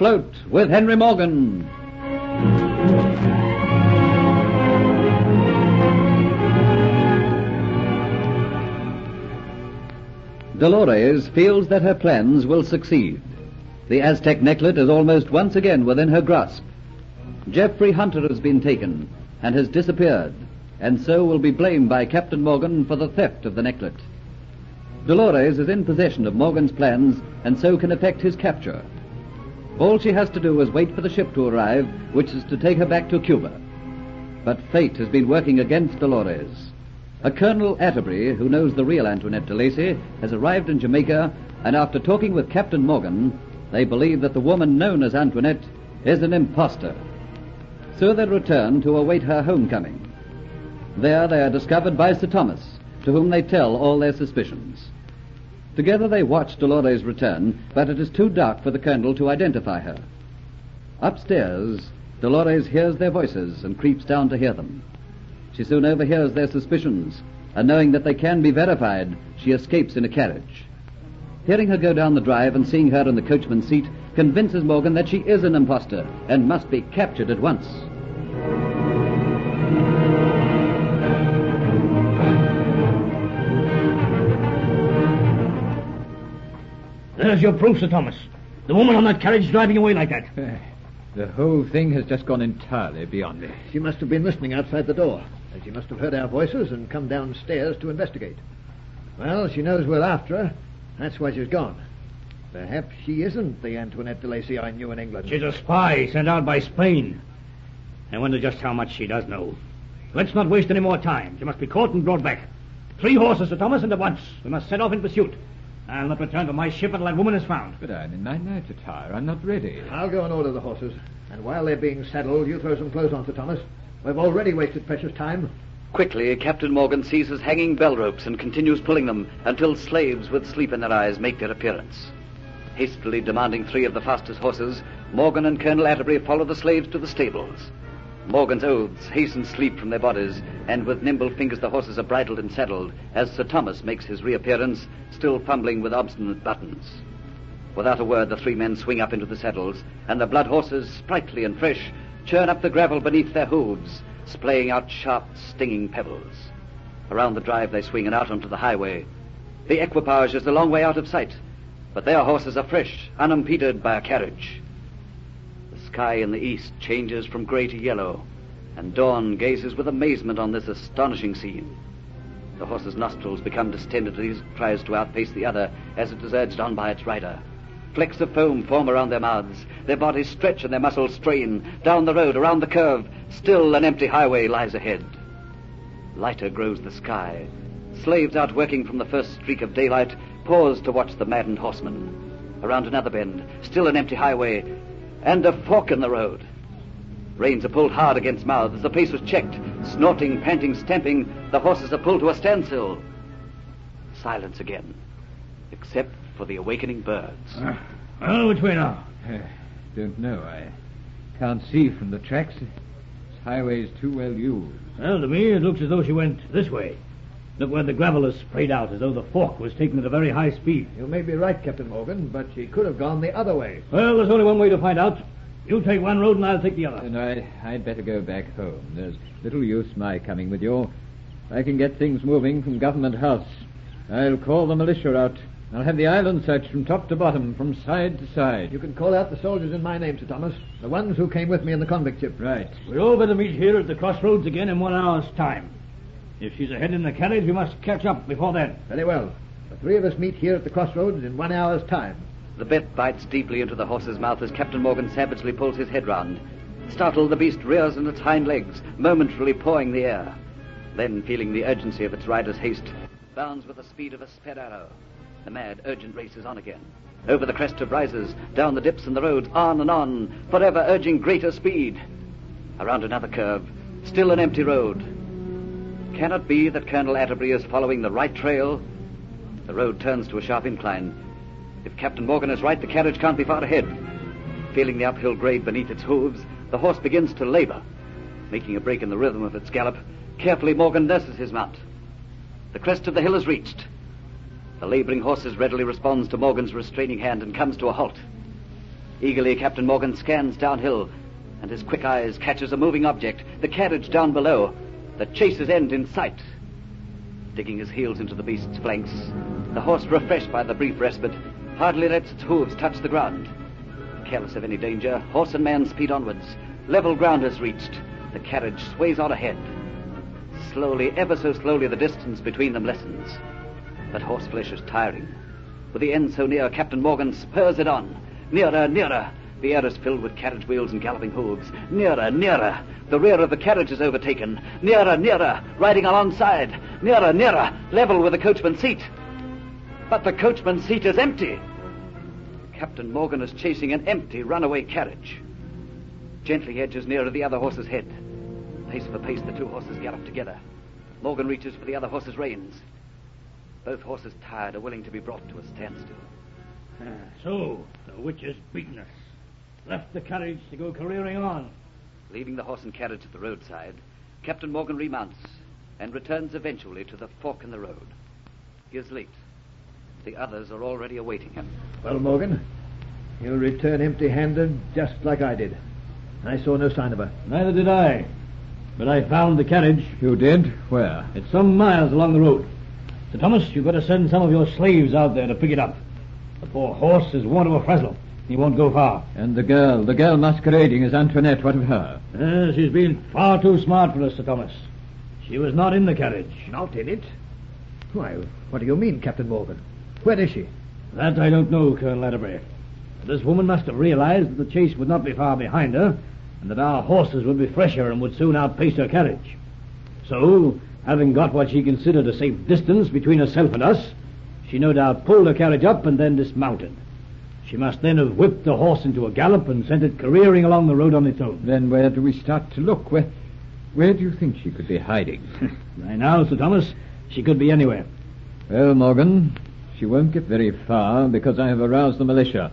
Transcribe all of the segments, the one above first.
Afloat with Henry Morgan. Dolores feels that her plans will succeed. The Aztec necklet is almost once again within her grasp. Jeffrey Hunter has been taken and has disappeared, and so will be blamed by Captain Morgan for the theft of the necklet. Dolores is in possession of Morgan's plans and so can effect his capture. All she has to do is wait for the ship to arrive, which is to take her back to Cuba. But fate has been working against Dolores. A Colonel Atterbury, who knows the real Antoinette de Lacy, has arrived in Jamaica, and after talking with Captain Morgan, they believe that the woman known as Antoinette is an impostor. So they return to await her homecoming. There they are discovered by Sir Thomas, to whom they tell all their suspicions. Together they watch Dolores return, but it is too dark for the colonel to identify her. Upstairs, Dolores hears their voices and creeps down to hear them. She soon overhears their suspicions, and knowing that they can be verified, she escapes in a carriage. Hearing her go down the drive and seeing her in the coachman's seat convinces Morgan that she is an impostor and must be captured at once. There's your proof, Sir Thomas. The woman on that carriage driving away like that. Eh, the whole thing has just gone entirely beyond me. She must have been listening outside the door, and she must have heard our voices and come downstairs to investigate. Well, she knows we're after her. That's why she's gone. Perhaps she isn't the Antoinette de Lacy I knew in England. She's a spy sent out by Spain. I wonder just how much she does know. Let's not waste any more time. She must be caught and brought back. Three horses, Sir Thomas, and at once. We must set off in pursuit. I'll not return to my ship until that woman is found. But I'm in my night attire. I'm not ready. I'll go and order the horses. And while they're being saddled, you throw some clothes on, Sir Thomas. We've already wasted precious time. Quickly, Captain Morgan seizes hanging bell ropes and continues pulling them until slaves with sleep in their eyes make their appearance. Hastily demanding three of the fastest horses, Morgan and Colonel Atterbury follow the slaves to the stables. Morgan's oaths hasten sleep from their bodies, and with nimble fingers the horses are bridled and saddled as Sir Thomas makes his reappearance, still fumbling with obstinate buttons. Without a word, the three men swing up into the saddles, and the blood horses, sprightly and fresh, churn up the gravel beneath their hooves, splaying out sharp, stinging pebbles. Around the drive they swing and out onto the highway. The equipage is a long way out of sight, but their horses are fresh, unimpeded by a carriage. Sky in the east changes from gray to yellow, and dawn gazes with amazement on this astonishing scene. The horse's nostrils become distended as it tries to outpace the other as it is urged on by its rider. Flecks of foam form around their mouths. Their bodies stretch and their muscles strain. Down the road, around the curve, still an empty highway lies ahead. Lighter grows the sky. Slaves out working from the first streak of daylight pause to watch the maddened horsemen. Around another bend, still an empty highway, and a fork in the road. Reins are pulled hard against mouths. The pace was checked. Snorting, panting, stamping, the horses are pulled to a standstill. Silence again, except for the awakening birds. Uh, well, which way now? I don't know. I can't see from the tracks. This highway's too well used. Well, to me, it looks as though she went this way. Look where the gravel is sprayed out, as though the fork was taken at a very high speed. You may be right, Captain Morgan, but she could have gone the other way. Well, there's only one way to find out. You take one road and I'll take the other. And I, I'd better go back home. There's little use my coming with you. I can get things moving from Government House. I'll call the militia out. I'll have the island searched from top to bottom, from side to side. You can call out the soldiers in my name, Sir Thomas. The ones who came with me in the convict ship. Right. We're all better meet here at the crossroads again in one hour's time. If she's ahead in the carriage, we must catch up before then. Very well. The three of us meet here at the crossroads in one hour's time. The bit bites deeply into the horse's mouth as Captain Morgan savagely pulls his head round. Startled, the beast rears on its hind legs, momentarily pawing the air. Then, feeling the urgency of its rider's haste, bounds with the speed of a sped arrow. The mad, urgent race is on again. Over the crest of rises, down the dips and the roads, on and on, forever urging greater speed. Around another curve, still an empty road. Can it be that Colonel Atterbury is following the right trail? The road turns to a sharp incline. If Captain Morgan is right, the carriage can't be far ahead. Feeling the uphill grade beneath its hooves, the horse begins to labor. Making a break in the rhythm of its gallop, carefully Morgan nurses his mount. The crest of the hill is reached. The laboring horse readily responds to Morgan's restraining hand and comes to a halt. Eagerly, Captain Morgan scans downhill, and his quick eyes catches a moving object, the carriage down below. The chase's end in sight. Digging his heels into the beast's flanks, the horse, refreshed by the brief respite, hardly lets its hooves touch the ground. Careless of any danger, horse and man speed onwards. Level ground is reached. The carriage sways on ahead. Slowly, ever so slowly, the distance between them lessens. But horseflesh is tiring. With the end so near, Captain Morgan spurs it on. Nearer, nearer. The air is filled with carriage wheels and galloping hooves. Nearer, nearer. The rear of the carriage is overtaken. Nearer, nearer. Riding alongside. Nearer, nearer. Level with the coachman's seat. But the coachman's seat is empty. Captain Morgan is chasing an empty runaway carriage. Gently edges nearer the other horse's head. Pace for pace, the two horses gallop together. Morgan reaches for the other horse's reins. Both horses, tired, are willing to be brought to a standstill. Ah, so, the witch has beaten us. Left the carriage to go careering on. Leaving the horse and carriage at the roadside, Captain Morgan remounts and returns eventually to the fork in the road. He is late. The others are already awaiting him. Well, Morgan, you'll return empty-handed just like I did. I saw no sign of her. Neither did I. But I found the carriage. You did? Where? It's some miles along the road. Sir Thomas, you've got to send some of your slaves out there to pick it up. The poor horse is worn to a frazzle. He won't go far. And the girl, the girl masquerading as Antoinette, what of her? Uh, she's been far too smart for us, Sir Thomas. She was not in the carriage. Not in it? Why, what do you mean, Captain Morgan? Where is she? That I don't know, Colonel Atterbury. This woman must have realized that the chase would not be far behind her, and that our horses would be fresher and would soon outpace her carriage. So, having got what she considered a safe distance between herself and us, she no doubt pulled her carriage up and then dismounted. She must then have whipped the horse into a gallop and sent it careering along the road on its own. Then where do we start to look? Where, where do you think she could be hiding? Right now, Sir Thomas, she could be anywhere. well, Morgan, she won't get very far because I have aroused the militia.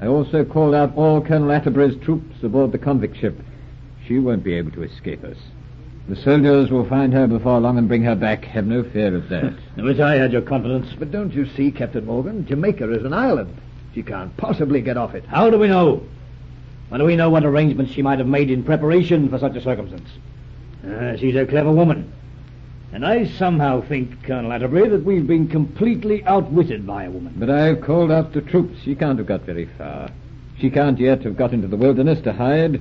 I also called out all Colonel Atterbury's troops aboard the convict ship. She won't be able to escape us. The soldiers will find her before long and bring her back. Have no fear of that. I wish I had your confidence. But don't you see, Captain Morgan, Jamaica is an island. She can't possibly get off it. How do we know? How do we know what arrangements she might have made in preparation for such a circumstance? Ah, she's a clever woman. And I somehow think, Colonel Atterbury, that we've been completely outwitted by a woman. But I've called out the troops. She can't have got very far. She can't yet have got into the wilderness to hide.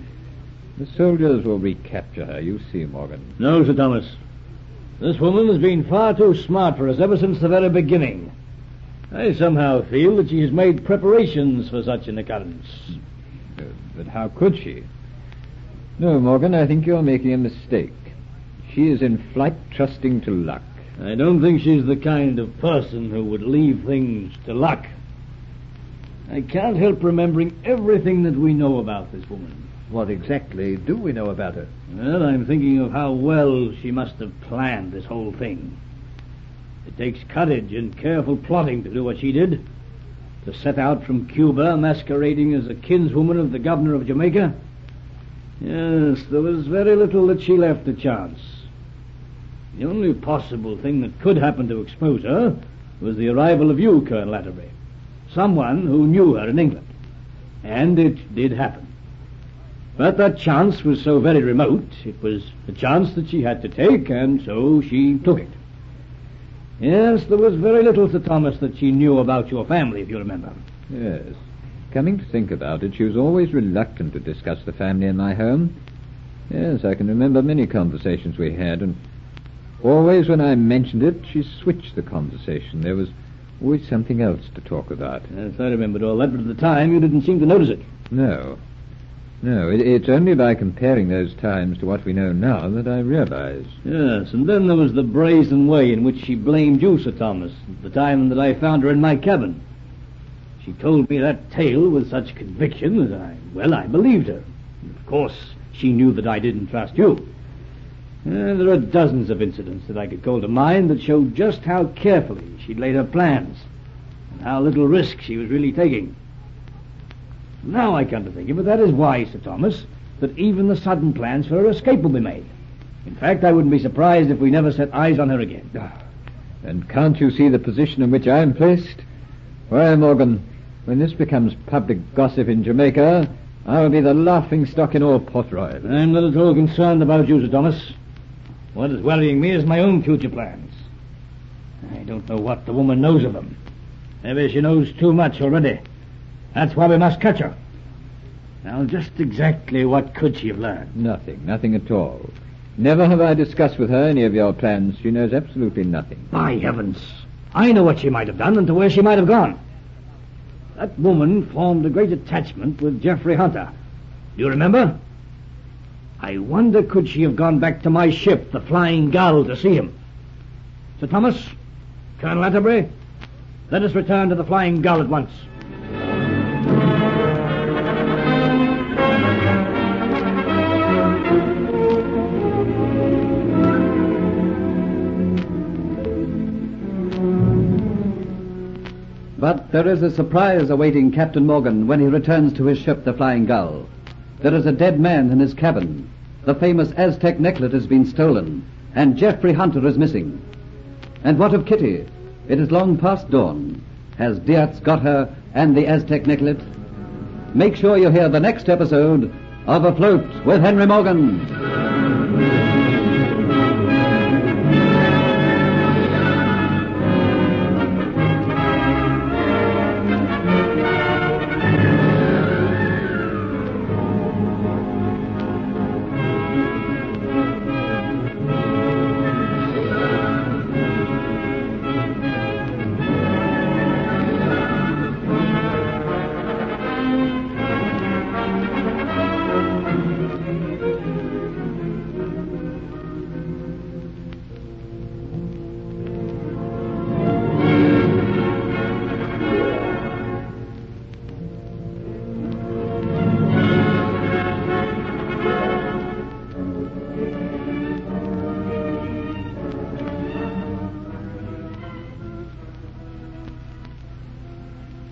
The soldiers will recapture her, you see, Morgan. No, Sir Thomas. This woman has been far too smart for us ever since the very beginning. I somehow feel that she has made preparations for such an occurrence. Uh, But how could she? No, Morgan, I think you're making a mistake. She is in flight trusting to luck. I don't think she's the kind of person who would leave things to luck. I can't help remembering everything that we know about this woman. What exactly do we know about her? Well, I'm thinking of how well she must have planned this whole thing. It takes courage and careful plotting to do what she did. To set out from Cuba masquerading as a kinswoman of the governor of Jamaica. Yes, there was very little that she left to chance. The only possible thing that could happen to expose her was the arrival of you, Colonel Atterbury. Someone who knew her in England. And it did happen. But that chance was so very remote, it was a chance that she had to take, and so she took it. Yes, there was very little, Sir Thomas, that she knew about your family, if you remember. Yes. Coming to think about it, she was always reluctant to discuss the family in my home. Yes, I can remember many conversations we had, and always when I mentioned it, she switched the conversation. There was always something else to talk about. Yes, I remembered all that, but at the time you didn't seem to notice it. No. No, it, it's only by comparing those times to what we know now that I realize. Yes, and then there was the brazen way in which she blamed you, Sir Thomas, at the time that I found her in my cabin. She told me that tale with such conviction that I, well, I believed her. Of course, she knew that I didn't trust you. Uh, there are dozens of incidents that I could call to mind that show just how carefully she'd laid her plans and how little risk she was really taking. Now I come to think of it, that is why, Sir Thomas, that even the sudden plans for her escape will be made. In fact, I wouldn't be surprised if we never set eyes on her again. Ah, and can't you see the position in which I am placed? Why, Morgan, When this becomes public gossip in Jamaica, I'll be the laughing stock in all Port Royal. I'm not at all concerned about you, Sir Thomas. What is worrying me is my own future plans. I don't know what the woman knows of them. Maybe she knows too much already. That's why we must catch her. Now, just exactly what could she have learned? Nothing, nothing at all. Never have I discussed with her any of your plans. She knows absolutely nothing. By heavens. I know what she might have done and to where she might have gone. That woman formed a great attachment with Geoffrey Hunter. Do you remember? I wonder could she have gone back to my ship, the Flying Gull, to see him? Sir Thomas, Colonel Atterbury, let us return to the Flying Gull at once. But there is a surprise awaiting Captain Morgan when he returns to his ship, the Flying Gull. There is a dead man in his cabin. The famous Aztec necklet has been stolen, and Geoffrey Hunter is missing. And what of Kitty? It is long past dawn. Has Diaz got her and the Aztec necklet? Make sure you hear the next episode of Afloat with Henry Morgan.